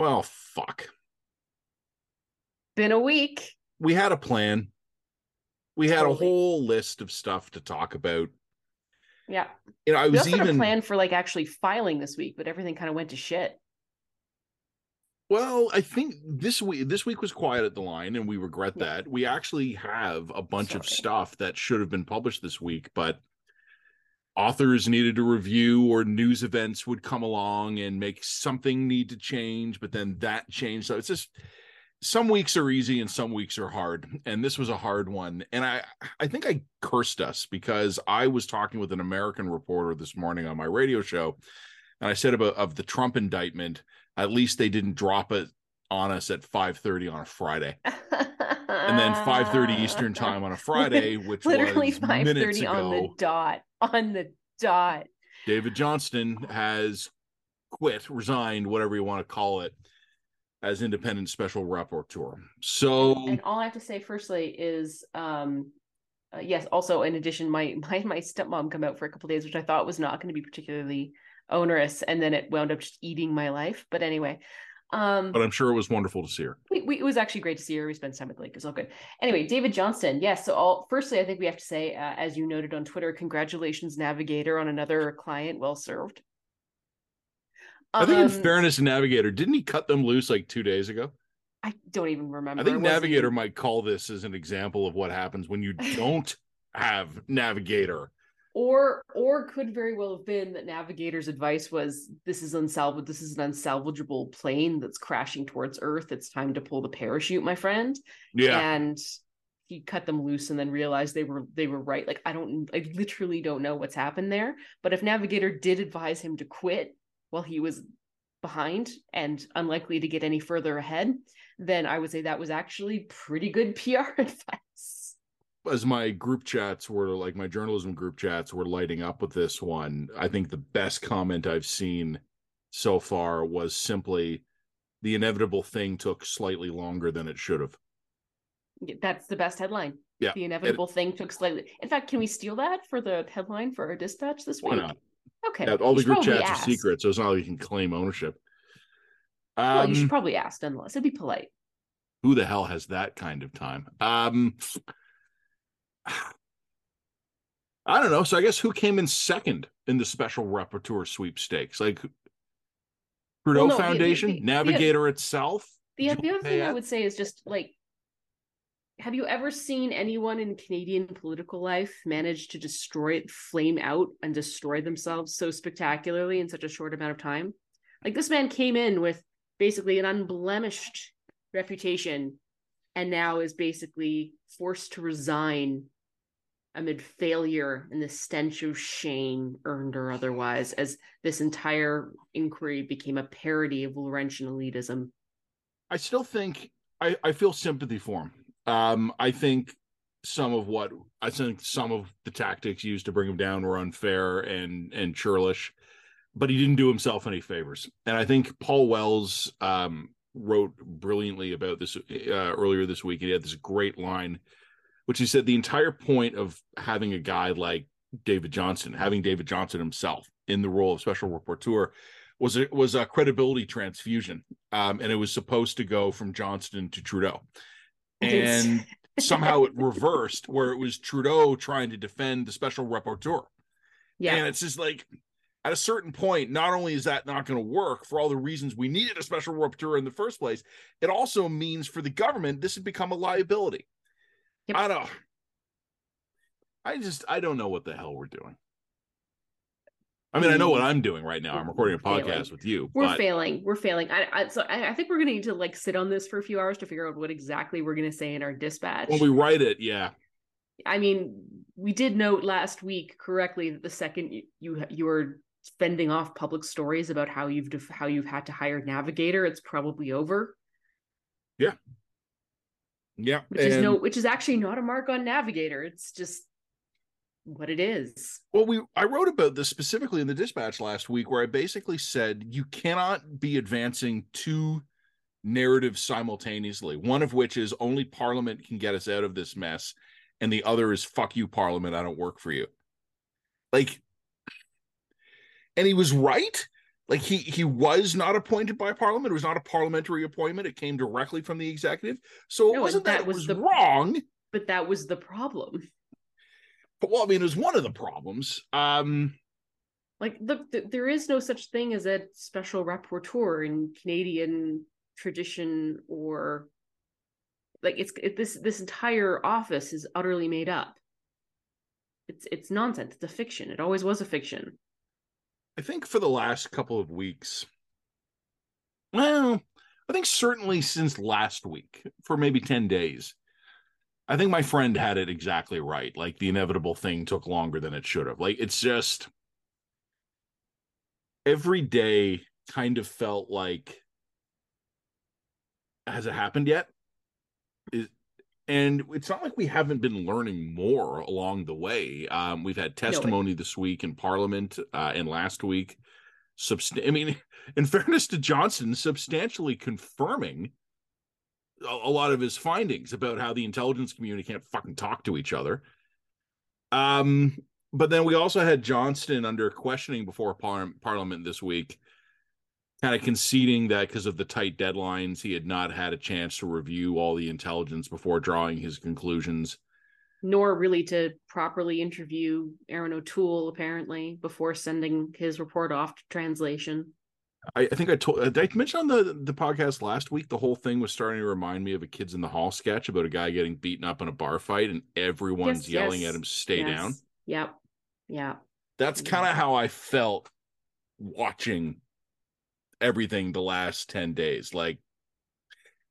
Well, fuck. Been a week. We had a plan. We had Totally. a whole list of stuff to talk about. Yeah. You know, I We was also had a even plan for like actually filing this week, but everything kind of went to shit. well, I think this week this week was quiet at the line, and we regret Yeah. that. We actually have a bunch of stuff that should have been published this week, but authors needed to review or news events would come along and make something need to change, but then that changed. So it's just some weeks are easy and some weeks are hard and this was a hard one and i i think i cursed us because i was talking with an american reporter this morning on my radio show and i said about of the trump indictment at least they didn't drop it on us at 5:30 on a friday and then 5:30 eastern time on a friday which Literally was five minutes thirty on the dot. On the dot. david johnston has quit resigned whatever you want to call it as independent special rapporteur so And all I have to say, firstly, is um, uh, yes. Also, in addition, my my my stepmom come out for a couple days, which I thought was not going to be particularly onerous, and then it wound up just eating my life. But anyway, um, but i'm sure it was wonderful to see her we, we, it was actually great to see her. We spent time at the lake. It was all good. Anyway, David Johnston. Yes. so, all, firstly, I think we have to say, uh, as you noted on Twitter, congratulations, Navigator, on another client well served. I think, in Um, fairness to Navigator, didn't he cut them loose like two days ago? I don't even remember. I think Navigator might call this as an example of what happens when you don't have Navigator. Or or could very well have been that navigator's advice was this is unsalvageable this is an unsalvageable plane that's crashing towards earth. It's time to pull the parachute my friend. Yeah, and he cut them loose and then realized they were they were right. Like i don't i literally don't know what's happened there. But if navigator did advise him to quit while he was behind and unlikely to get any further ahead then i would say that was actually pretty good pr advice as my group chats were like my journalism group chats were lighting up with this one, I think the best comment I've seen so far was simply the inevitable thing took slightly longer than it should have. That's the best headline. Yeah, The inevitable thing took slightly. In fact, can we steal that for the headline for our dispatch this Why week? not? Okay. Yeah, all you the group chats ask. are secret, so it's not like you can claim ownership. Well, you Um, should probably ask nonetheless. It'd be polite. who the hell has that kind of time? Um, I don't know. So I guess who came in second in the special rapporteur sweepstakes? Like Trudeau Well, no, the- the- Foundation, the- the- Navigator itself. The other thing I would say is just like, have you ever seen anyone in Canadian political life manage to destroy, it flame out, and destroy themselves so spectacularly in such a short amount of time? Like this man came in with basically an unblemished reputation, and now is basically forced to resign amid failure and the stench of shame, earned or otherwise, as this entire inquiry became a parody of Laurentian elitism. I still think I, I feel sympathy for him. Um, I think some of what I think some of the tactics used to bring him down were unfair and and churlish, but he didn't do himself any favors. And I think Paul Wells um, wrote brilliantly about this uh, earlier this week. And he had this great line, which he said the entire point of having a guy like David Johnston, having David Johnston himself in the role of special rapporteur, was it was a credibility transfusion, um, and it was supposed to go from Johnston to Trudeau, and somehow it reversed where it was Trudeau trying to defend the special rapporteur, Yeah. and it's just like at a certain point, not only is that not going to work for all the reasons we needed a special rapporteur in the first place, it also means for the government this has become a liability. Yep. I don't. I just I don't know what the hell we're doing. I mean, I know what mm. I'm doing right now. I'm recording a Failing. podcast with you, we're but failing. We're failing. I, I so I, I think we're gonna need to like sit on this for a few hours to figure out what exactly we're gonna say in our dispatch. when we write it, yeah, I mean, we did note last week correctly that the second you you, you were fending off public stories about how you've def- how you've had to hire navigator, it's probably over. yeah, yeah Which is no, which is actually not a mark on navigator. It's just what it is. Well, we I wrote about this specifically in the dispatch last week, where I basically said you cannot be advancing two narratives simultaneously. One of which is only Parliament can get us out of this mess, and the other is "fuck you, Parliament, I don't work for you." Like, and he was right. like he he was not appointed by parliament it was not a parliamentary appointment it came directly from the executive so it No, wasn't that, that was was the- wrong But that was the problem. but well i mean it was one of the problems um Like, look, th- there is no such thing as a special rapporteur in Canadian tradition, or like it's it, this this entire office is utterly made up. It's it's nonsense. It's a fiction. It always was a fiction. I think for the last couple of weeks well i think certainly since last week for maybe 10 days i think my friend had it exactly right. Like the inevitable thing took longer than it should have. Like it's just every day kind of felt like has it happened yet? Is and it's not like we haven't been learning more along the way. Um we've had testimony this week in parliament uh and last week subst- i mean in fairness to johnston substantially confirming a, a lot of his findings about how the intelligence community can't fucking talk to each other. Um but then we also had johnston under questioning before par- parliament this week kind of conceding that because of the tight deadlines, he had not had a chance to review all the intelligence before drawing his conclusions. Nor really to properly interview Erin O'Toole, apparently, before sending his report off to translation. I, I think I told did I mention on the the podcast last week the whole thing was starting to remind me of a kids in the hall sketch about a guy getting beaten up in a bar fight and everyone's Yes, yelling yes, at him stay Yes. down. Yep. Yeah. That's Yeah. kind of how I felt watching everything the last 10 days. Like,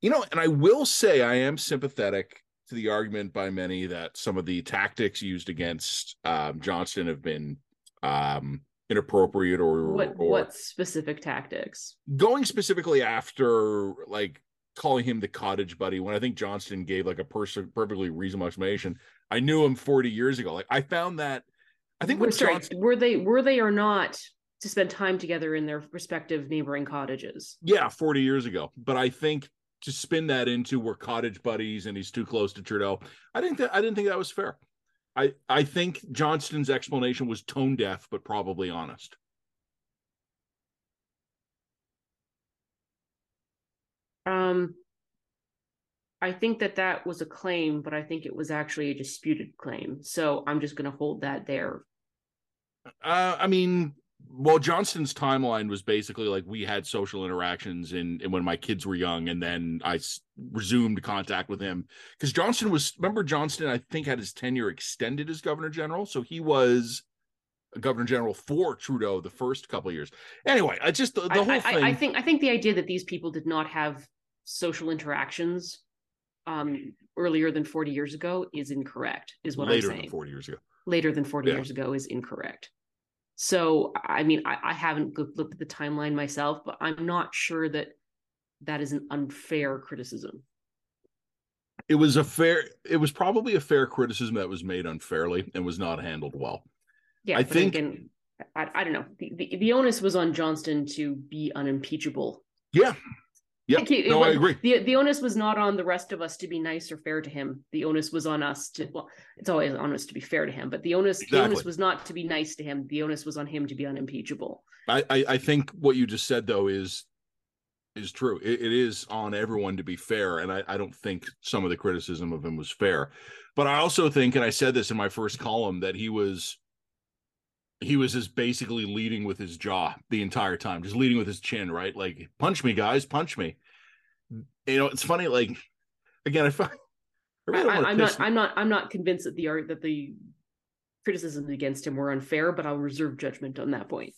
you know, and I will say I am sympathetic to the argument by many that some of the tactics used against um, Johnston have been um, inappropriate or, What or what specific tactics? going specifically after like calling him the cottage buddy when I think Johnston gave like a person perfectly reasonable explanation. I knew him 40 years ago. Like I found that I think Were- sorry, Johnston were they were they or not to spend time together in their respective neighboring cottages? Yeah, 40 years ago. But I think to spin that into we're cottage buddies and he's too close to Trudeau, I didn't th- I didn't think that was fair. I I think Johnston's explanation was tone deaf but probably honest. Um, I think that that was a claim, but I think it was actually a disputed claim. So I'm just going to hold that there. Uh I mean, well Johnston's timeline was basically like we had social interactions in, in when my kids were young and then I s- resumed contact with him cuz Johnston was remember Johnston I think had his tenure extended as governor general, so he was governor general for Trudeau the first couple of years. Anyway, I just the, the I, whole I- thing I, think I think the idea that these people did not have social interactions um, earlier than 40 years ago is incorrect. Is what later I'm saying. than 40 years ago. later than 40 Yeah. years ago is incorrect. So, I mean, I, I haven't looked at the timeline myself, but I'm not sure that that is an unfair criticism. It was a fair it was probably a fair criticism that was made unfairly and was not handled well. Yeah, I think- again, I, I don't know. The, the, the onus was on Johnston to be unimpeachable. Yeah. Yeah. Like, No, I agree. The, the onus was not on the rest of us to be nice or fair to him. The onus was on us to, well, it's always on us to be fair to him, but the onus, the onus was not to be nice to him. The onus was on him to be unimpeachable. I, I, I think what you just said though is is true. It, it is on everyone to be fair, and I, I don't think some of the criticism of him was fair. But I also think, and I said this in my first column, that he was he was just basically leading with his jaw the entire time, just leading with his chin, right? Like, punch me, guys, punch me. You know, it's funny. Like, again, i, I, really I i'm piss- not. I'm not. I'm not convinced that the art that the criticisms against him were unfair, but I'll reserve judgment on that point.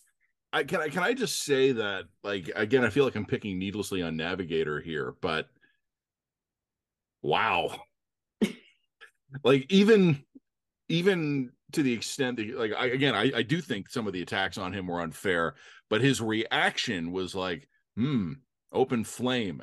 I can I can I just say that like again I feel like I'm picking needlessly on Navigator here, but wow. like even even to the extent that like I, again I, I do think some of the attacks on him were unfair, but his reaction was like, hmm, open flame.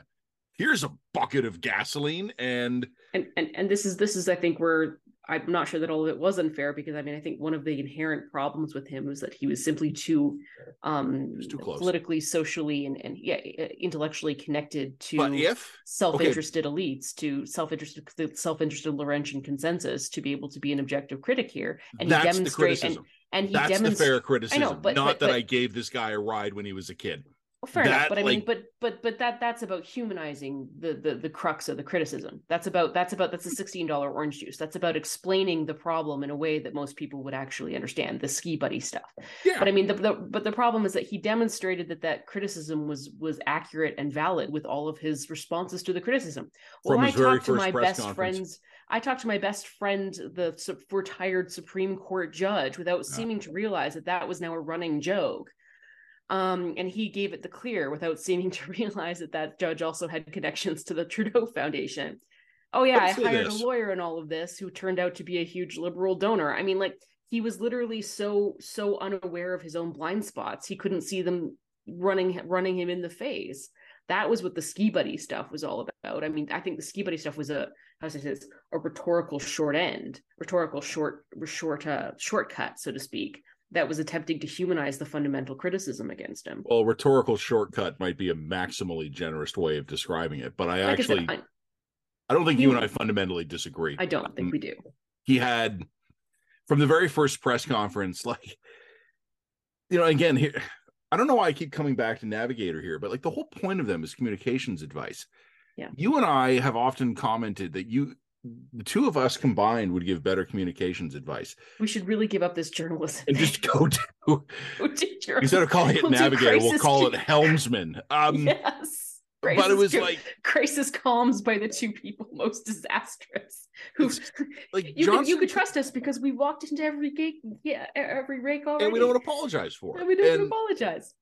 Here's a bucket of gasoline and And and and this is this is I think where I'm not sure that all of it was unfair because I mean I think one of the inherent problems with him was that he was simply too um too close. politically, socially, and and yeah, intellectually connected to but if self-interested elites to self-interested self-interested Laurentian consensus to be able to be an objective critic here and that's he the demonstrate and and he That's the fair criticism. but- not but- that but- I gave this guy a ride when he was a kid. Well, fair enough, but I mean, but but but that that's about humanizing the the the crux of the criticism. That's about that's about that's a sixteen dollar orange juice. That's about explaining the problem in a way that most people would actually understand the ski buddy stuff. Yeah. But I mean, the, the but the problem is that he demonstrated that that criticism was was accurate and valid with all of his responses to the criticism. Well, From I talked to my best conference. friends. I talked to my best friend, the retired Supreme Court judge, without seeming to realize that that was now a running joke. Um, and he gave it the clear without seeming to realize that that judge also had connections to the Trudeau Foundation. Oh yeah, I hired this. a lawyer in all of this who turned out to be a huge liberal donor. I mean, like he was literally so so unaware of his own blind spots he couldn't see them running running him in the face. That was what the ski buddy stuff was all about. I mean, I think the ski buddy stuff was a how to say this a rhetorical short end, rhetorical short short uh, shortcut, so to speak, that was attempting to humanize the fundamental criticism against him. Well, rhetorical shortcut might be a maximally generous way of describing it, but I Like I said, actually I, don't think you and I fundamentally disagree. I don't think Um, we do. he had from the very first press conference like you know again here i don't know why i keep coming back to navigator here but like the whole point of them is communications advice Yeah. you and i have often commented that you the two of us combined would give better communications advice We should really give up this journalism. and just go to to instead of calling it We'll navigator we'll call it helmsman um yes. but it was like crisis comms by the two people most disastrous. Who like you could, you could trust us because we walked into every gate, yeah, every rake already, and we don't apologize for it And we don't And- apologize.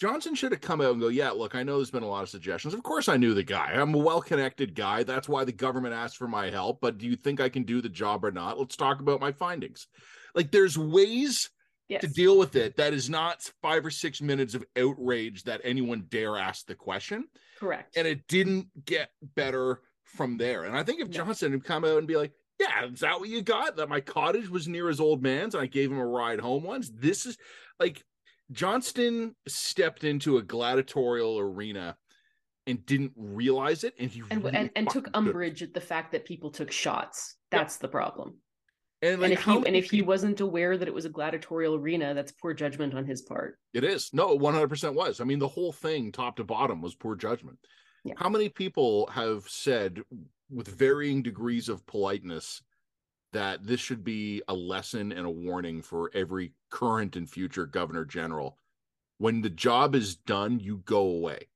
Johnston should have come out and go, yeah, look, I know there's been a lot of suggestions. Of course, I knew the guy. I'm a well connected guy. That's why the government asked for my help. But do you think I can do the job or not? Let's talk about my findings. Like, there's ways Yes. to deal with it that is not five or six minutes of outrage that anyone dare ask the question. Correct. And it didn't get better from there. And I think if No. Johnston had come out and be like, yeah, is that what you got? That my cottage was near his old man's and I gave him a ride home once. This is like Johnston stepped into a gladiatorial arena and didn't realize it. And he and really and, and took umbrage at the fact that people took shots. That's the problem. And, like, and if he and if he wasn't aware that it was a gladiatorial arena, that's poor judgment on his part. It is. No, 100% was. I mean, the whole thing, top to bottom, was poor judgment. Yeah. How many people have said, with varying degrees of politeness, that this should be a lesson and a warning for every current and future governor general? When the job is done, you go away.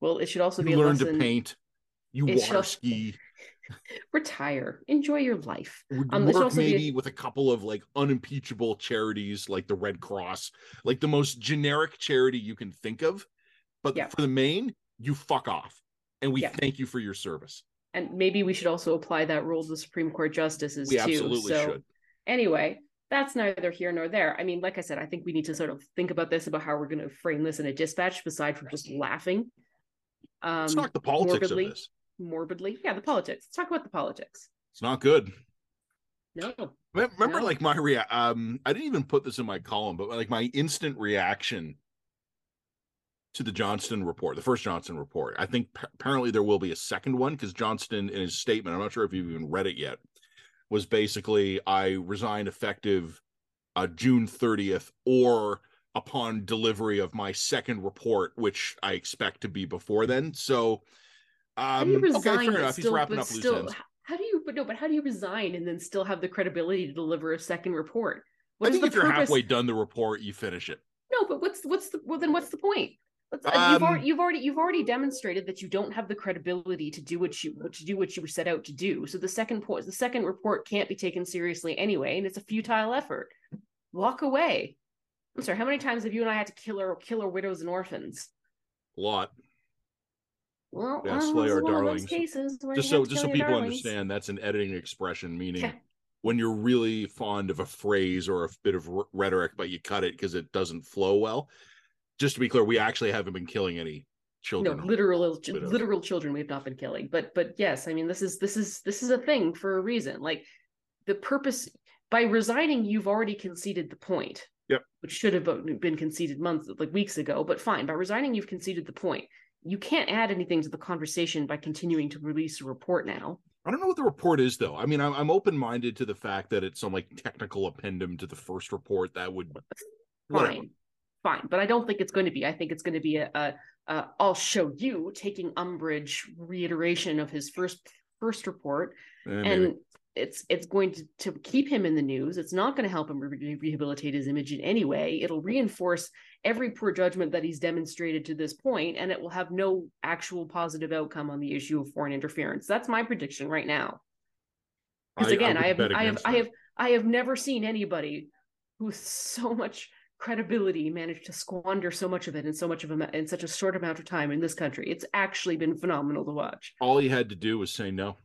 Well, it should also be You a learn lesson. to paint. You water shall- ski. Retire. Enjoy your life. Um, work be a- maybe with a couple of like unimpeachable charities like the Red Cross, like the most generic charity you can think of. But Yeah. for the main, you fuck off. And we Yeah. thank you for your service. And maybe we should also apply that rule to the Supreme Court justices We too. absolutely so should. anyway, that's neither here nor there. I mean, like I said, I think we need to sort of think about this about how we're going to frame this in a dispatch, aside from just laughing. Um, Let's talk the politics morbidly. of this. morbidly. Yeah, the politics. Let's talk about the politics. It's not good. No. Remember, No. like my rea- um, I didn't even put this in my column, but like my instant reaction to the Johnston report, the first Johnston report. I think p- apparently there will be a second one because Johnston, in his statement, I'm not sure if you've even read it yet, was basically I resign effective uh, June 30th or upon delivery of my second report, which I expect to be before then. So, How do you um, okay, fair enough. He's wrapping up loose still, ends. How do you? But no. But how do you resign and then still have the credibility to deliver a second report? What I think if you're halfway done the report, you finish it. No, but what's what's the well then what's the point? Uh, you've Um, already you've already you've already demonstrated that you don't have the credibility to do what you to do what you were set out to do. So the second point the second report can't be taken seriously anyway, and it's a futile effort. Walk away. I'm sorry, how many times have you and I had to kill our kill our widows and orphans? A lot. Well, Yeah, slay our is one of those darlings. cases just so just so people darlings. understand that's an editing expression meaning Yeah. when you're really fond of a phrase or a bit of rhetoric but you cut it because it doesn't flow well just to be clear we actually haven't been killing any children no literal ch- literal children we've not been killing. But but yes i mean this is this is this is a thing for a reason. Like the purpose by resigning you've already conceded the point. Yep. which should have been conceded months like weeks ago but fine. By resigning you've conceded the point. You can't add anything to the conversation by continuing to release a report now. I don't know what the report is though. I mean, I'm, I'm open minded to the fact that it's some like technical appendum to the first report that would whatever. Fine, but I don't think it's going to be. I think it's going to be a, a, a I'll show you taking umbrage reiteration of his first first report, and it's it's going to, to keep him in the news. It's not going to help him re- rehabilitate his image in any way. It'll reinforce every poor judgment that he's demonstrated to this point, and it will have no actual positive outcome on the issue of foreign interference. That's my prediction right now. Because again, I, I have I have that. I have I have never seen anybody with so much credibility managed to squander so much of it in so much of a in such a short amount of time in this country. It's actually been phenomenal to watch. All he had to do was say no.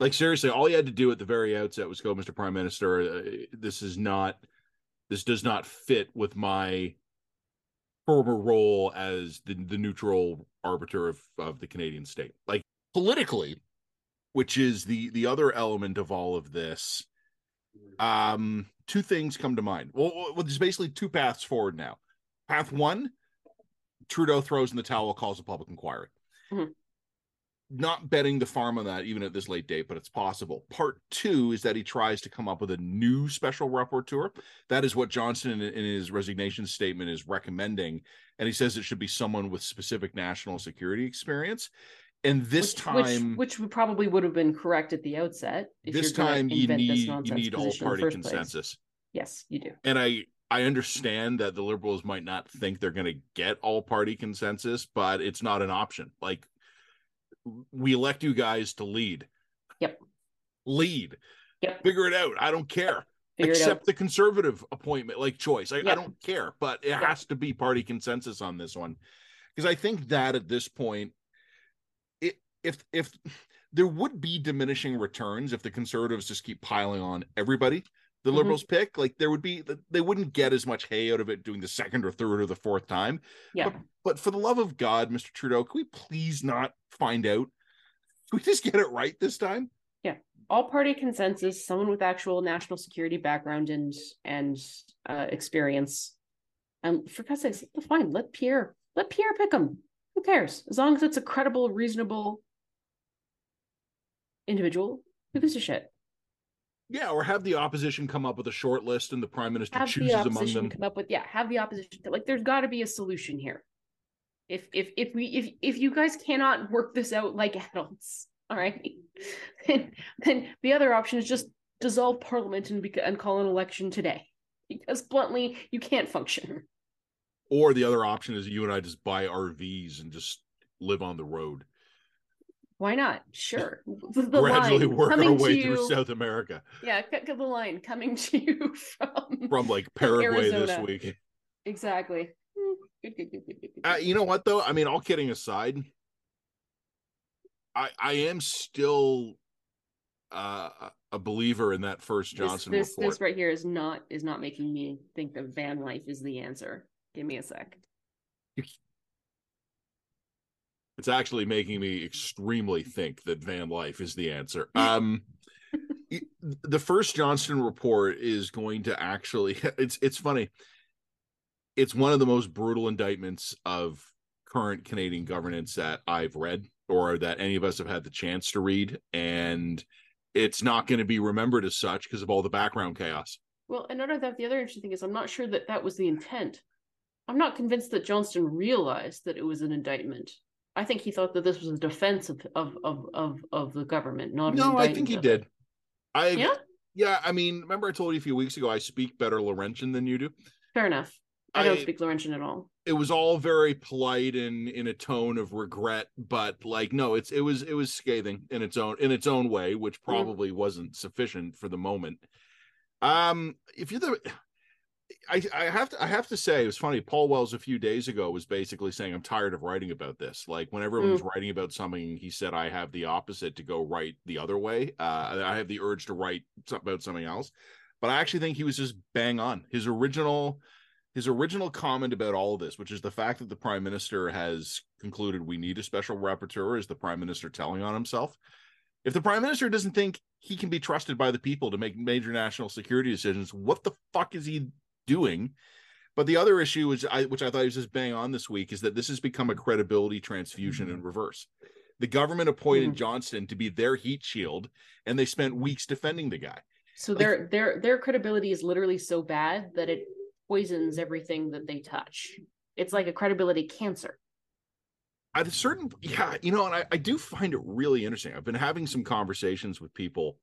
Like seriously, all he had to do at the very outset was go, Mr. Prime Minister. Uh, this is not. This does not fit with my former role as the, the neutral arbiter of, of the Canadian state. Like politically, which is the the other element of all of this. Um, two things come to mind. Well, well, there's basically two paths forward now. Path one, Trudeau throws in the towel, calls a public inquiry. Mm-hmm not betting the farm on that even at this late date, but it's possible. Part two is that he tries to come up with a new special rapporteur. That is what Johnston, in, in, his resignation statement is recommending, and he says it should be someone with specific national security experience. And this which, time, which, which probably would have been correct at the outset. this time, you need you need all party consensus. Place. Yes, you do. And I I understand that the liberals might not think they're going to get all party consensus, but it's not an option. Like we elect you guys to lead. Yep. Lead. Yep. Figure it out. I don't care. Figure Except the conservative appointment, like choice. I, yep. I don't care, but it yep. has to be party consensus on this one. Because I think that at this point, if if there would be diminishing returns if the conservatives just keep piling on everybody the mm-hmm. liberals pick like there would be they wouldn't get as much hay out of it doing the second or third or the fourth time. Yeah. But, but for the love of god mr trudeau can we please not find out? Can we just get it right this time? Yeah. All party consensus someone with actual national security background and and uh, experience. And for god's sakes fine let pierre let pierre pick him who cares? As long as it's a credible reasonable individual who gives a shit yeah, or have the opposition come up with a short list and the prime minister have chooses the among them. Come up with yeah, have the opposition like there's got to be a solution here. If if if we if if you guys cannot work this out like adults, all right, then then the other option is just dissolve parliament and and call an election today because bluntly you can't function. Or the other option is you and I just buy RVs and just live on the road. Why not? Sure. The Gradually line, work our way through South America. Yeah, cut, cut the line coming to you from from like Paraguay from this week. Exactly. Uh, you know what though? I mean, all kidding aside, I I am still uh, a believer in that first Johnston this, this, report. This right here is not is not making me think that van life is the answer. Give me a sec. It's actually making me extremely think that van life is the answer. Um, the first Johnston report is going to actually it's it's funny. It's one of the most brutal indictments of current Canadian governance that I've read or that any of us have had the chance to read and it's not going to be remembered as such because of all the background chaos. Well, and of that, the other interesting thing is I'm not sure that that was the intent. I'm not convinced that Johnston realized that it was an indictment. I think he thought that this was a defense of of of of, of the government, not no. I think he did. I yeah yeah. I mean, remember I told you a few weeks ago I speak better Laurentian than you do. Fair enough. I, I don't speak Laurentian at all. It was all very polite and in a tone of regret, but like no, it's it was it was scathing in its own in its own way, which probably mm. wasn't sufficient for the moment. Um, if you're the I, I have to I have to say it was funny. Paul Wells a few days ago was basically saying I'm tired of writing about this. Like whenever mm. was writing about something, he said I have the opposite to go write the other way. Uh, I have the urge to write about something else. But I actually think he was just bang on. His original his original comment about all of this, which is the fact that the prime minister has concluded we need a special rapporteur, is the prime minister telling on himself. If the prime minister doesn't think he can be trusted by the people to make major national security decisions, what the fuck is he doing. But the other issue, which I which I thought was just bang on this week, is that this has become a credibility transfusion in reverse. The government appointed Mhm. Johnston to be their heat shield, and they spent weeks defending the guy. So Like- their their their credibility is literally so bad that it poisons everything that they touch. It's like a credibility cancer. At a certain, yeah, you know, and I, I do find it really interesting. I've been having some conversations with people,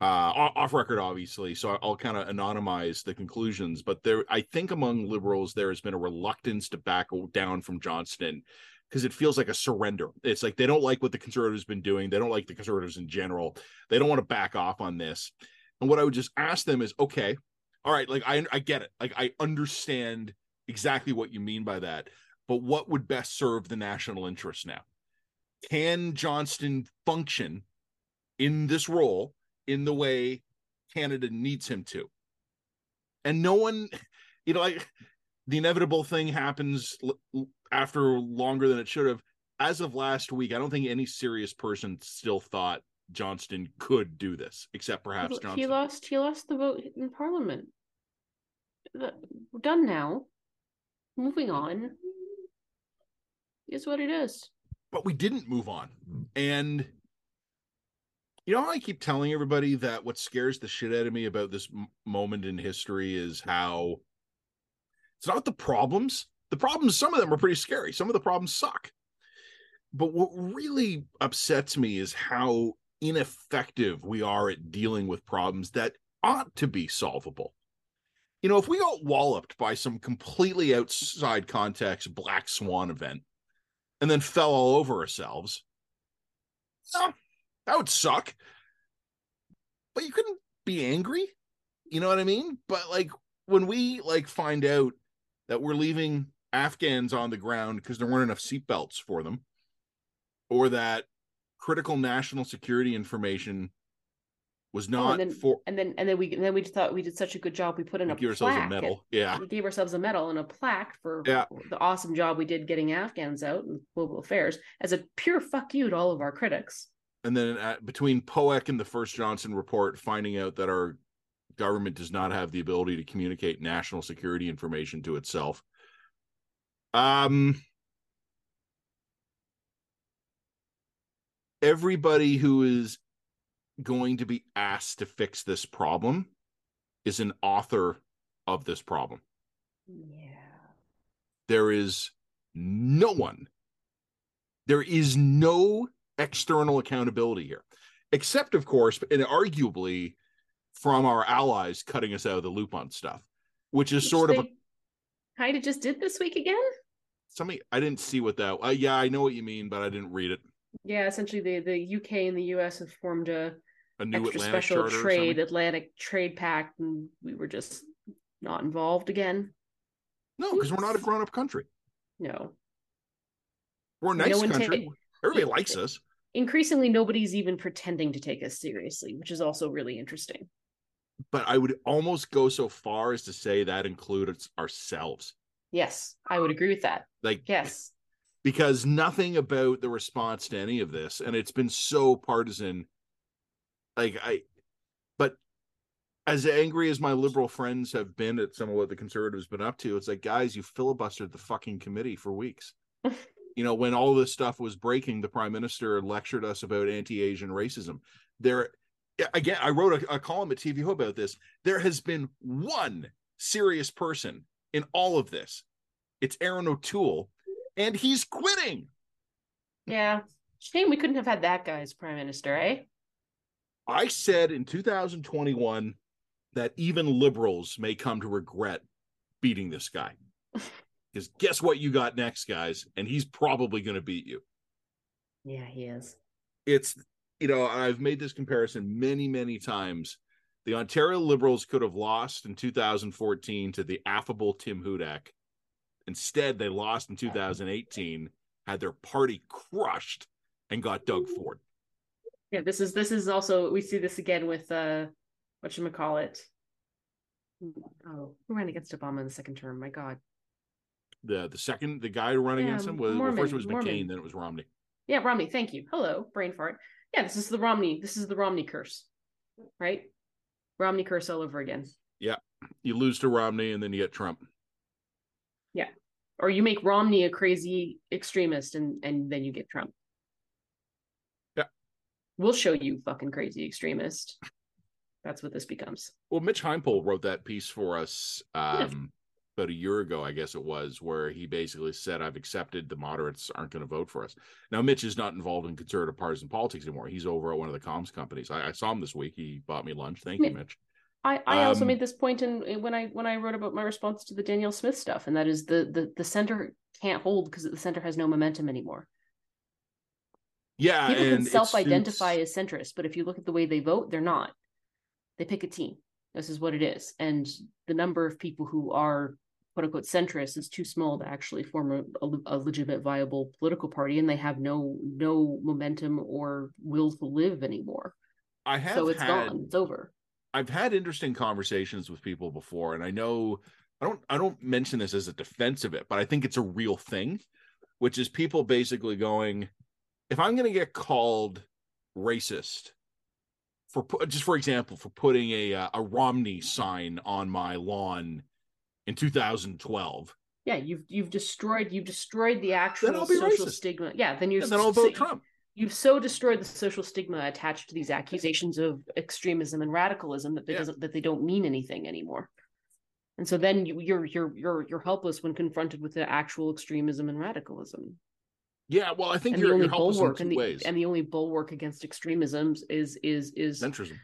uh, off record, obviously. So I'll kind of anonymize the conclusions. But there, I think among liberals there has been a reluctance to back down from Johnston because it feels like a surrender. It's like they don't like what the conservatives been doing. They don't like the conservatives in general. They don't want to back off on this. And what I would just ask them is, okay, all right, like I I get it. Like I understand exactly what you mean by that. But what would best serve the national interest now? Can Johnston function in this role in the way Canada needs him to? And no one, you know, like the inevitable thing happens after longer than it should have. As of last week, I don't think any serious person still thought Johnston could do this, except perhaps He- Johnston. He lost he lost the vote in parliament. We're done now. Moving on. Is what it is. but we didn't move on. And you know, I keep telling everybody that what scares the shit out of me about this m- moment in history is how it's not the problems. The problems, some of them are pretty scary. Some of the problems suck. But what really upsets me is how ineffective we are at dealing with problems that ought to be solvable. You know, if we got walloped by some completely outside context black swan event, and then fell all over ourselves. Yeah, that would suck. But you couldn't be angry. You know what I mean? But like when we like find out that we're leaving Afghans on the ground because there weren't enough seatbelts for them, or that critical national security information was Oh, not and then for and then and then we and then we thought we did such a good job. We put in we a give ourselves a plaque. medal. Yeah. We gave ourselves a medal and a plaque for Yeah. the awesome job we did getting Afghans out in global affairs as a pure fuck you to all of our critics. And then at, between Poek and the first Johnston report, finding out that our government does not have the ability to communicate national security information to itself. Um, everybody who is going to be asked to fix this problem is an author of this problem. Yeah. There is no one, there is no external accountability here, except, of course, and arguably from our allies cutting us out of the loop on stuff, which is sort of a, kind of just did this week again. something I didn't see what that. Uh, yeah, I know what you mean, but I didn't read it. Yeah, essentially the the UK and the US have formed a A new extra Atlantic special trade? Atlantic trade pact, and we were just not involved again. No, because we're not a grown-up country. No. We're a No nice ta- country. Everybody likes us. Increasingly, nobody's even pretending to take us seriously, which is also really interesting. But I would almost go so far as to say that includes ourselves. Yes, I would agree with that. Like, Yes. because nothing about the response to any of this and it's been so partisan like i but as angry as my liberal friends have been at some of what the conservatives have been up to it's like guys you filibustered the fucking committee for weeks you know when all this stuff was breaking the prime minister lectured us about anti-asian racism there again i wrote a, a column at tv about this there has been one serious person in all of this it's erin o'toole and he's quitting Yeah. Shame we couldn't have had that guy as prime minister, eh? I said in 2021 that even liberals may come to regret beating this guy. Because guess what you got next, guys? And he's probably going to beat you. Yeah, he is. It's, you know, I've made this comparison many, many times. The Ontario Liberals could have lost in 2014 to the affable Tim Hudak. Instead, they lost in 2018, had their party crushed, and got Doug Ford. Yeah, this is this is also we see this again with uh what should we call it? Oh, who ran against Obama in the second term? My God. The the second the guy running Yeah, against him was well, Mormon, first it was McCain, Mormon. then it was Romney. Yeah, Romney. Thank you. Hello, brain fart. Yeah, this is the Romney. This is the Romney curse, right? Romney curse all over again. Yeah, you lose to Romney, and then you get Trump. Yeah, or you make Romney a crazy extremist, and and then you get Trump. Yeah, we'll show you fucking crazy extremist. That's what this becomes. Well, Mitch Heimpel wrote that piece for us um, about a year ago, I guess it was, where he basically said, I've accepted the moderates aren't going to vote for us. Now, Mitch is not involved in conservative partisan politics anymore. He's over at one of the comms companies. I, I saw him this week. He bought me lunch. Thank you, Mitch. I, I also um, made this point in, in, when I when I wrote about my response to the Danielle Smith stuff, and that is the the the center can't hold because the center has no momentum anymore. Yeah, people can self-identify as centrist, but if you look at the way they vote, they're not. They pick a team. This is what it is, and the number of people who are quote unquote centrist is too small to actually form a, a, a legitimate, viable political party, and they have no no momentum or will to live anymore. I have so it's had, gone. It's over. I've had interesting conversations with people before, and I know I don't I don't mention this as a defense of it, but I think it's a real thing, which is people basically going, if I'm going to get called racist for just for example for putting a uh, a Romney sign on my lawn in 2012. Yeah, you've you've destroyed you've destroyed the actual social racist. stigma. Yeah, then you're then I'll vote Trump you've so destroyed the social stigma attached to these accusations of extremism and radicalism that they yeah. doesn't that they don't mean anything anymore. And so then you, you're you're you're you're helpless when confronted with the actual extremism and radicalism. Yeah, well, I think and you're, the only you're bulwark and the, ways. and the only bulwark against extremisms is is is centrism.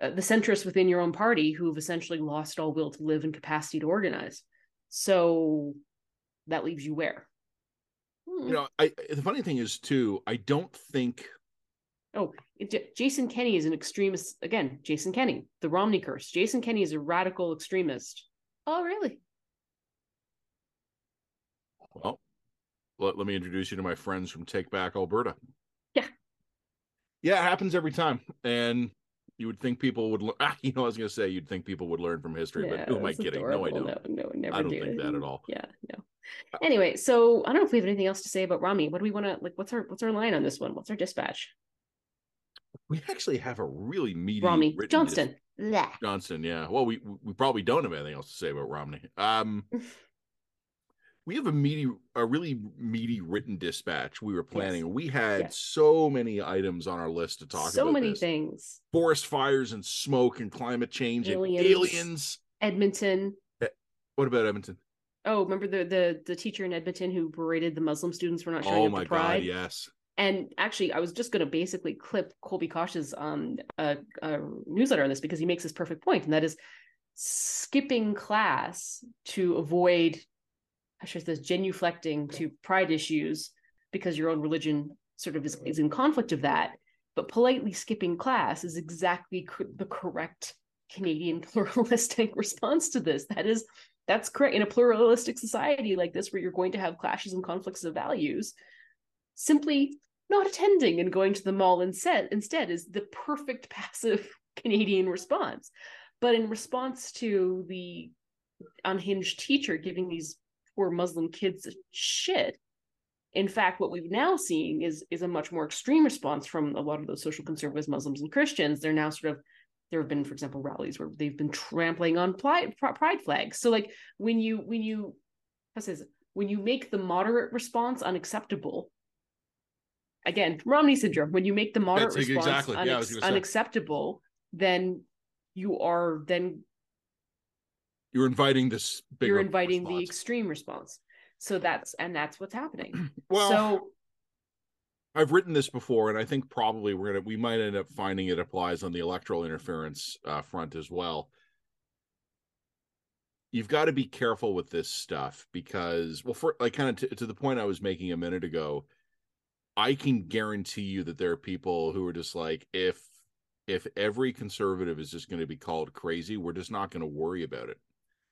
Uh, the centrists within your own party who've essentially lost all will to live and capacity to organize. So that leaves you where? you know, I the funny thing is too, I don't think. Oh, J- Jason Kenney is an extremist. Again, Jason Kenney, the Romney curse. Jason Kenney is a radical extremist. Oh, really? Well, let, let me introduce you to my friends from Take Back Alberta. Yeah. Yeah, it happens every time. And you would think people would learn. Ah, you know, I was going to say you'd think people would learn from history, yeah, but who am I kidding? No, I don't. No, no, never. I don't do. think that at all. Yeah, no. Anyway, so I don't know if we have anything else to say about Romney. What do we want to like? What's our what's our line on this one? What's our dispatch? We actually have a really meaty Romney Johnston. Dis- Johnston, yeah. Well, we we probably don't have anything else to say about Romney. Um, we have a meaty, a really meaty written dispatch we were planning. Yes. We had yes. so many items on our list to talk so about. So many this. things: forest fires and smoke and climate change aliens, and aliens. Edmonton. Eh, what about Edmonton? Oh, remember the the the teacher in Edmonton who berated the Muslim students for not showing oh up my to Pride? God, yes. And actually, I was just going to basically clip Colby Cosh's um uh, uh, newsletter on this because he makes this perfect point, and that is skipping class to avoid, I should say, genuflecting to pride issues because your own religion sort of is, is in conflict of that. But politely skipping class is exactly co- the correct Canadian pluralistic response to this. That is that's correct in a pluralistic society like this where you're going to have clashes and conflicts of values simply not attending and going to the mall instead instead is the perfect passive canadian response but in response to the unhinged teacher giving these poor muslim kids shit. In fact what we've now seeing is is a much more extreme response from a lot of those social conservatives muslims and christians. They're now sort of there have been for example rallies where they've been trampling on pride, pride flags. So like when you when you how says when you make the moderate response unacceptable again romney syndrome when you make the moderate That's response exactly. yeah, unacceptable then you are then you're inviting this you're inviting response. the extreme response so that's and that's what's happening well so I've written this before, and I think probably we're gonna we might end up finding it applies on the electoral interference uh, front as well. You've got to be careful with this stuff because, well, for like kind of t- to the point I was making a minute ago, I can guarantee you that there are people who are just like, if if every conservative is just going to be called crazy, we're just not going to worry about it.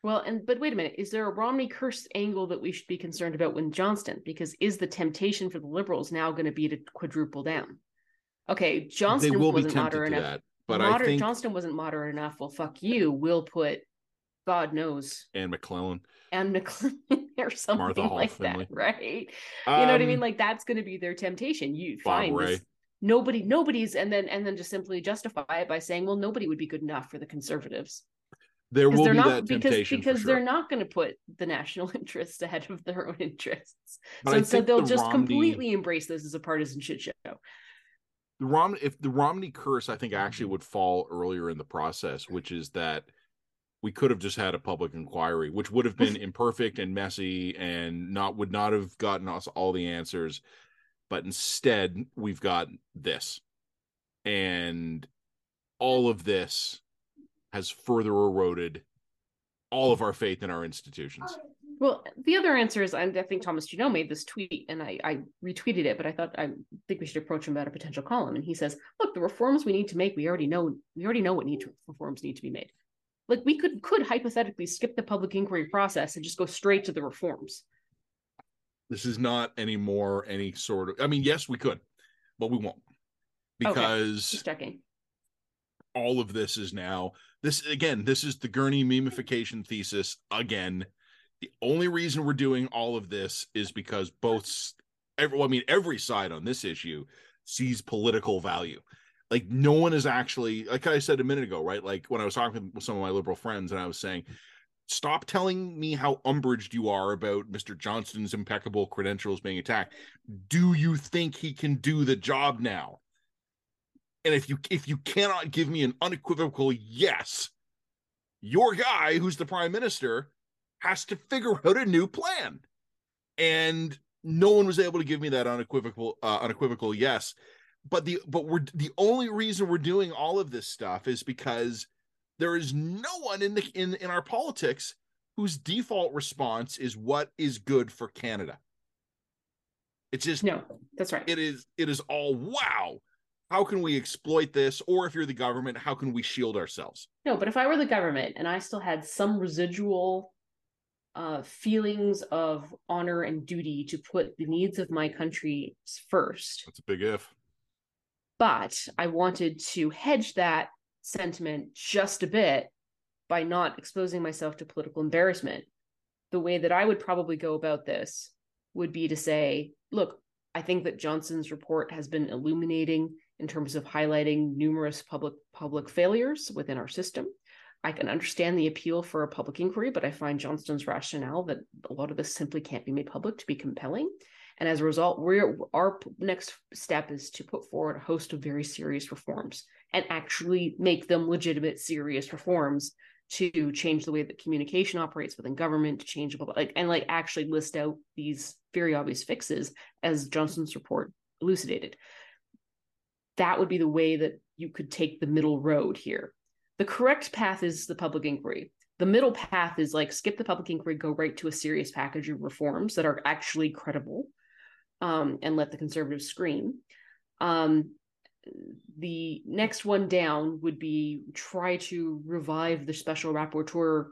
Well, and but wait a minute, is there a Romney curse angle that we should be concerned about with Johnston? Because is the temptation for the liberals now going to be to quadruple down? Okay, Johnston wasn't moderate enough. That, but I think Johnston wasn't moderate enough. Well, fuck you. We'll put God knows and McLellan and McLellan or something like Finley. that, right? Um, you know what I mean? Um, like that's going to be their temptation. You Bob find this, nobody, nobody's, and then and then just simply justify it by saying, well, nobody would be good enough for the conservatives there will be not, that temptation because, because sure. they're not going to put the national interest ahead of their own interests. But so instead, they'll the just Romney... completely embrace this as a partisan shit show. the Romney if the Romney curse I think actually mm-hmm. would fall earlier in the process, which is that we could have just had a public inquiry, which would have been imperfect and messy and not would not have gotten us all the answers. But instead, we've got this. And all of this has further eroded all of our faith in our institutions. Well, the other answer is I think Thomas Juneau made this tweet and I, I retweeted it, but I thought I think we should approach him about a potential column. And he says, look, the reforms we need to make, we already know we already know what need to, reforms need to be made. Like we could could hypothetically skip the public inquiry process and just go straight to the reforms. This is not anymore any sort of I mean, yes, we could, but we won't. Because okay. checking. All of this is now this again, this is the Gurney memification thesis again the only reason we're doing all of this is because both every, I mean every side on this issue sees political value. Like no one is actually like I said a minute ago, right? Like when I was talking with some of my liberal friends and I was saying, stop telling me how umbraged you are about Mr. Johnston's impeccable credentials being attacked. Do you think he can do the job now? And if you if you cannot give me an unequivocal yes, your guy who's the prime minister has to figure out a new plan. And no one was able to give me that unequivocal uh, unequivocal yes. But the but we're the only reason we're doing all of this stuff is because there is no one in the in in our politics whose default response is what is good for Canada. It's just no, that's right. It is it is all wow. How can we exploit this? Or if you're the government, how can we shield ourselves? No, but if I were the government and I still had some residual uh, feelings of honor and duty to put the needs of my country first. That's a big if. But I wanted to hedge that sentiment just a bit by not exposing myself to political embarrassment. The way that I would probably go about this would be to say, look, I think that Johnston's report has been illuminating in terms of highlighting numerous public public failures within our system. I can understand the appeal for a public inquiry, but I find Johnston's rationale that a lot of this simply can't be made public to be compelling. And as a result, we're our next step is to put forward a host of very serious reforms and actually make them legitimate, serious reforms to change the way that communication operates within government, to change like and like actually list out these very obvious fixes as Johnston's report elucidated. That would be the way that you could take the middle road here the correct path is the public inquiry. The middle path is like skip the public inquiry, go right to a serious package of reforms that are actually credible, um, and let the conservatives scream. Um, the next one down would be try to revive the special rapporteur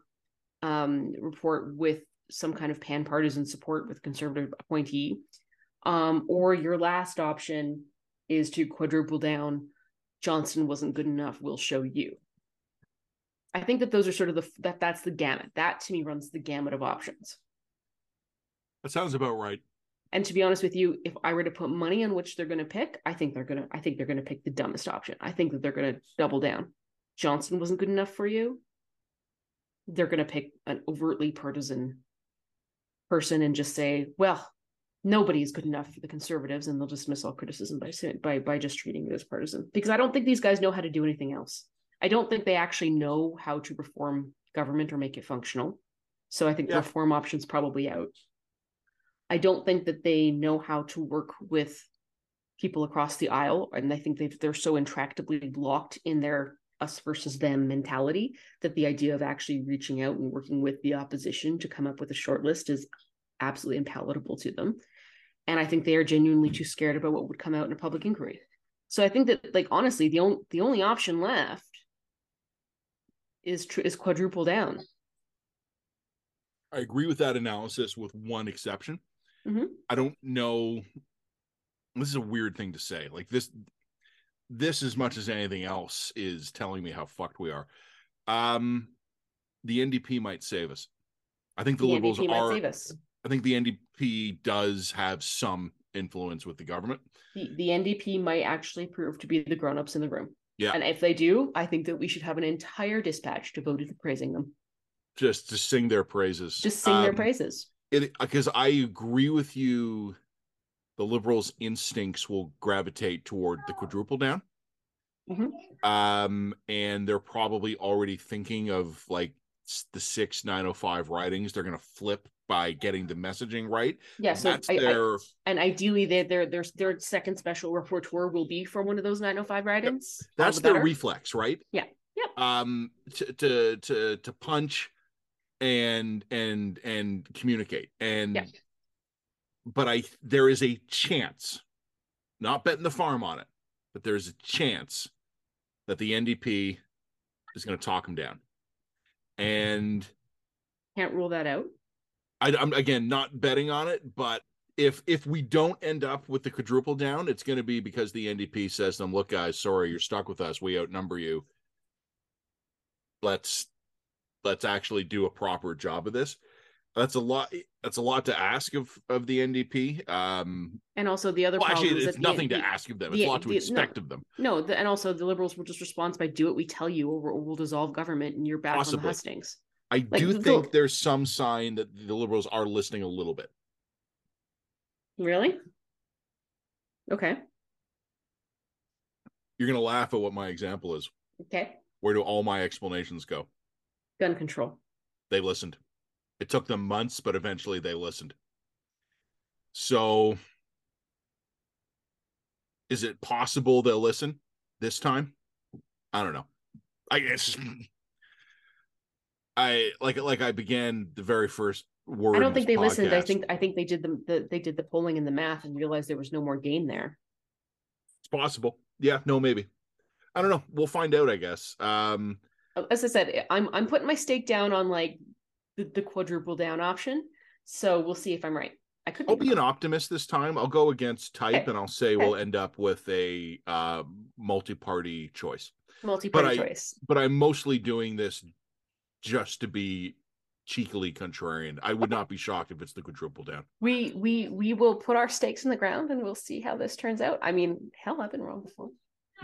um, report with some kind of pan-partisan support with conservative appointee. Um, or your last option is to quadruple down. Johnston wasn't good enough. We'll show you. I think that those are sort of the that that's the gamut. That to me runs the gamut of options. That sounds about right. And to be honest with you, if I were to put money on which they're going to pick, I think they're going to I think they're going to pick the dumbest option. I think that they're going to double down. Johnston wasn't good enough for you. They're going to pick an overtly partisan person and just say, well, nobody is good enough for the conservatives and they'll dismiss all criticism by by by just treating it as partisan because I don't think these guys know how to do anything else. I don't think they actually know how to reform government or make it functional. So I think yeah. reform options probably out. I don't think that they know how to work with people across the aisle, and I think they they're so intractably locked in their us versus them mentality that the idea of actually reaching out and working with the opposition to come up with a short list is absolutely unpalatable to them. And I think they are genuinely too scared about what would come out in a public inquiry. So I think that, like honestly, the only the only option left is tr- is quadruple down. I agree with that analysis, with one exception. Mm-hmm. I don't know. This is a weird thing to say. Like this, this as much as anything else is telling me how fucked we are. Um, the NDP might save us. I think the, the liberals NDP are. I think the NDP does have some influence with the government. The, the NDP might actually prove to be the grown-ups in the room. Yeah. And if they do, I think that we should have an entire dispatch devoted to praising them. Just to sing their praises. Just sing um, their praises. Because I agree with you the liberals' instincts will gravitate toward the quadruple down. Mhm. Um, and they're probably already thinking of like the six 905 ridings. They're going to flip by getting the messaging right. Yeah, so That's I, I, their and ideally, they, their their their second special rapporteur will be for one of those 905 ridings. All that's the their better. reflex, right? Yeah. Yep. Um, to to to to punch and and and communicate and. Yeah. But I there is a chance, not betting the farm on it, but there's a chance that the NDP is going to talk him down, and Can't rule that out. I, I'm again not betting on it, but if if we don't end up with the quadruple down, it's going to be because the NDP says them, "Look, guys, sorry, you're stuck with us. We outnumber you. Let's let's actually do a proper job of this." That's a lot. That's a lot to ask of of the NDP. Um, And also the other well, actually, is it's that the- nothing to the- ask of them. the- It's a lot to the- no. expect of them. No, the, and also the liberals will just respond by "Do what we tell you, or, or we'll dissolve government, and you're back on the hustings." I Like, do the- think there's some sign that the liberals are listening a little bit. Really? Okay. You're going to laugh at what my example is. Okay. Where do all my explanations go? Gun control. they listened. It took them months, but eventually they listened. So, is it possible they'll listen this time? I don't know. I guess I like like I began the very first word. I don't think they listened. I think I think they did the, the they did the polling and the math and realized there was no more gain there. it's possible. Yeah, no, maybe. I don't know. We'll find out. I guess. Um, As I said, I'm I'm putting my stake down on like the, the quadruple down option. So we'll see if I'm right. I could I'll be be an optimist this time. I'll go against type, Okay. and I'll say Okay. we'll end up with a uh, multi-party choice. multi-party but I- choice. but I'm mostly doing this just to be cheekily contrarian. I would not be shocked if it's the quadruple down. We we we will put our stakes in the ground and we'll see how this turns out. I mean, hell, I've been wrong before.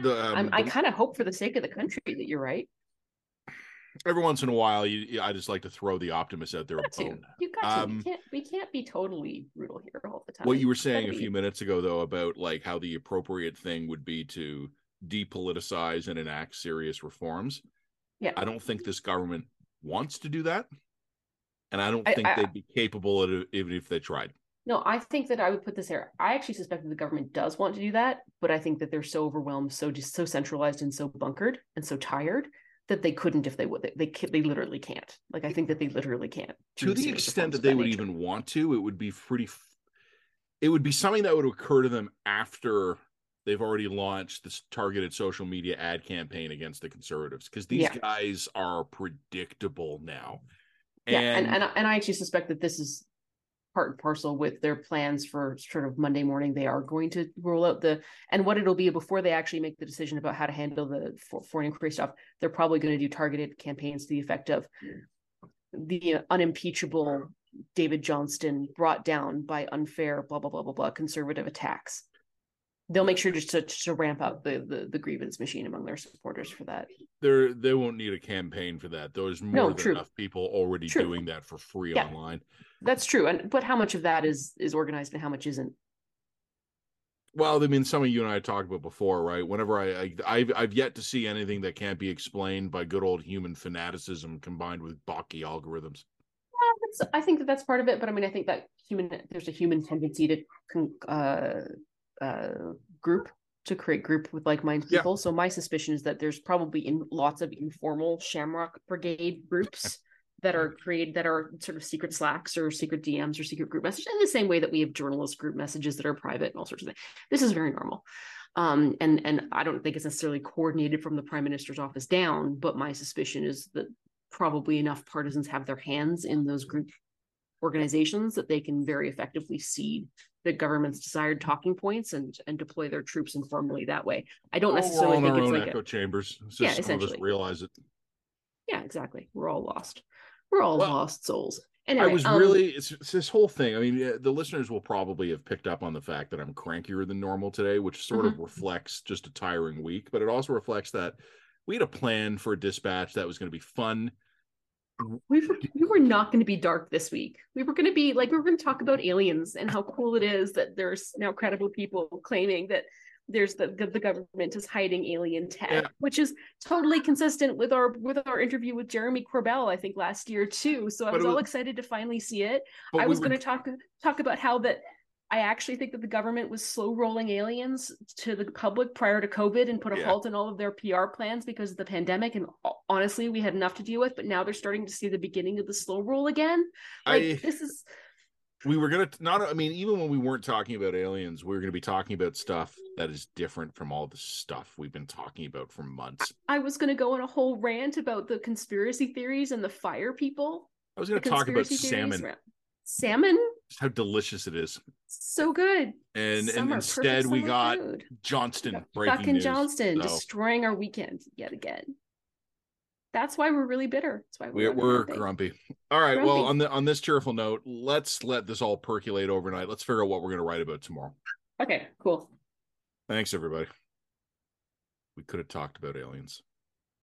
The, um, I'm, I kind of hope for the sake of the country that you're right. every once in a while, you, I just like to throw the optimist out there. Got to. You got to. Um, We can't. We can't be totally brutal here all the time. What you were saying a few minutes ago, though, about like how the appropriate thing would be to depoliticize and enact serious reforms. Yeah. I don't think this government wants to do that, and I don't I- think I- they'd be capable of it even if they tried. No, I think that I would put this here. I actually suspect that the government does want to do that, but I think that they're so overwhelmed, so just so centralized and so bunkered and so tired that they couldn't if they would. They they, they literally can't. Like I think that they literally can't. to the extent that they would nature. even want to, it would be pretty. It would be something that would occur to them after they've already launched this targeted social media ad campaign against the conservatives because these Yeah. guys are predictable now. Yeah, And, and and I- actually suspect that this is part and parcel with their plans for sort of Monday morning. They are going to roll out the and what it'll be before they actually make the decision about how to handle the foreign inquiry stuff. They're probably going to do targeted campaigns to the effect of the unimpeachable David Johnston brought down by unfair blah blah blah blah blah conservative attacks. They'll make sure just to, to ramp up the, the the grievance machine among their supporters for that. they're they won't need a campaign for that. There's more No, than true. enough people already True. doing that for free Yeah. online. That's true, and but how much of that is is organized and how much isn't? Well, I mean, some of you and I talked about before, right? Whenever I, I I've I've yet to see anything that can't be explained by good old human fanaticism combined with Baki algorithms. I think that that's part of it, but I mean, I think that human there's a human tendency to uh, uh, group to create group with like-minded Yeah. people. So my suspicion is that there's probably in lots of informal Shamrock Brigade groups that are created that are sort of secret Slacks or secret DMs or secret group messages in the same way that we have journalist group messages that are private and all sorts of things. This is very normal. Um, and and I don't think it's necessarily coordinated from the prime minister's office down, but my suspicion is that probably enough partisans have their hands in those group organizations that they can very effectively seed the government's desired talking points and and deploy their troops informally that way. I don't necessarily think it's like echo a, chambers. It's just Yeah, some of us essentially. realize it. yeah, exactly. We're all lost. We're all Well, lost souls. Anyway, I was um, really it's, it's this whole thing. I mean, the listeners will probably have picked up on the fact that I'm crankier than normal today, which sort Mm-hmm. of reflects just a tiring week, but it also reflects that we had a plan for a dispatch that was going to be fun, we were, we were not going to be dark this week. We were going to be like we were going to talk about aliens and how cool it is that there's now credible people claiming that there's the the government is hiding alien tech, yeah. which is totally consistent with our with our interview with Jeremy Corbell, I think last year too. So I was, was all excited to finally see it. I was we going to talk talk about how that I actually think that the government was slow rolling aliens to the public prior to COVID and put a yeah. halt in all of their PR plans because of the pandemic. And honestly, we had enough to deal with, but now they're starting to see the beginning of the slow roll again. Like I, this is. We were gonna not. I mean, even when we weren't talking about aliens, we were gonna be talking about stuff that is different from all the stuff we've been talking about for months. I was gonna go on a whole rant about the conspiracy theories and the fire people. I was gonna talk about salmon. Salmon. How delicious it is. So good. And and instead we got food. Johnston breaking Fucking news, Johnston so. destroying our weekend yet again. That's why we're really bitter. That's why we're, we're, we're grumpy. All right. Grumpy. Well, on the on this cheerful note, let's let this all percolate overnight. Let's figure out what we're going to write about tomorrow. Okay. Cool. Thanks, everybody. We could have talked about aliens.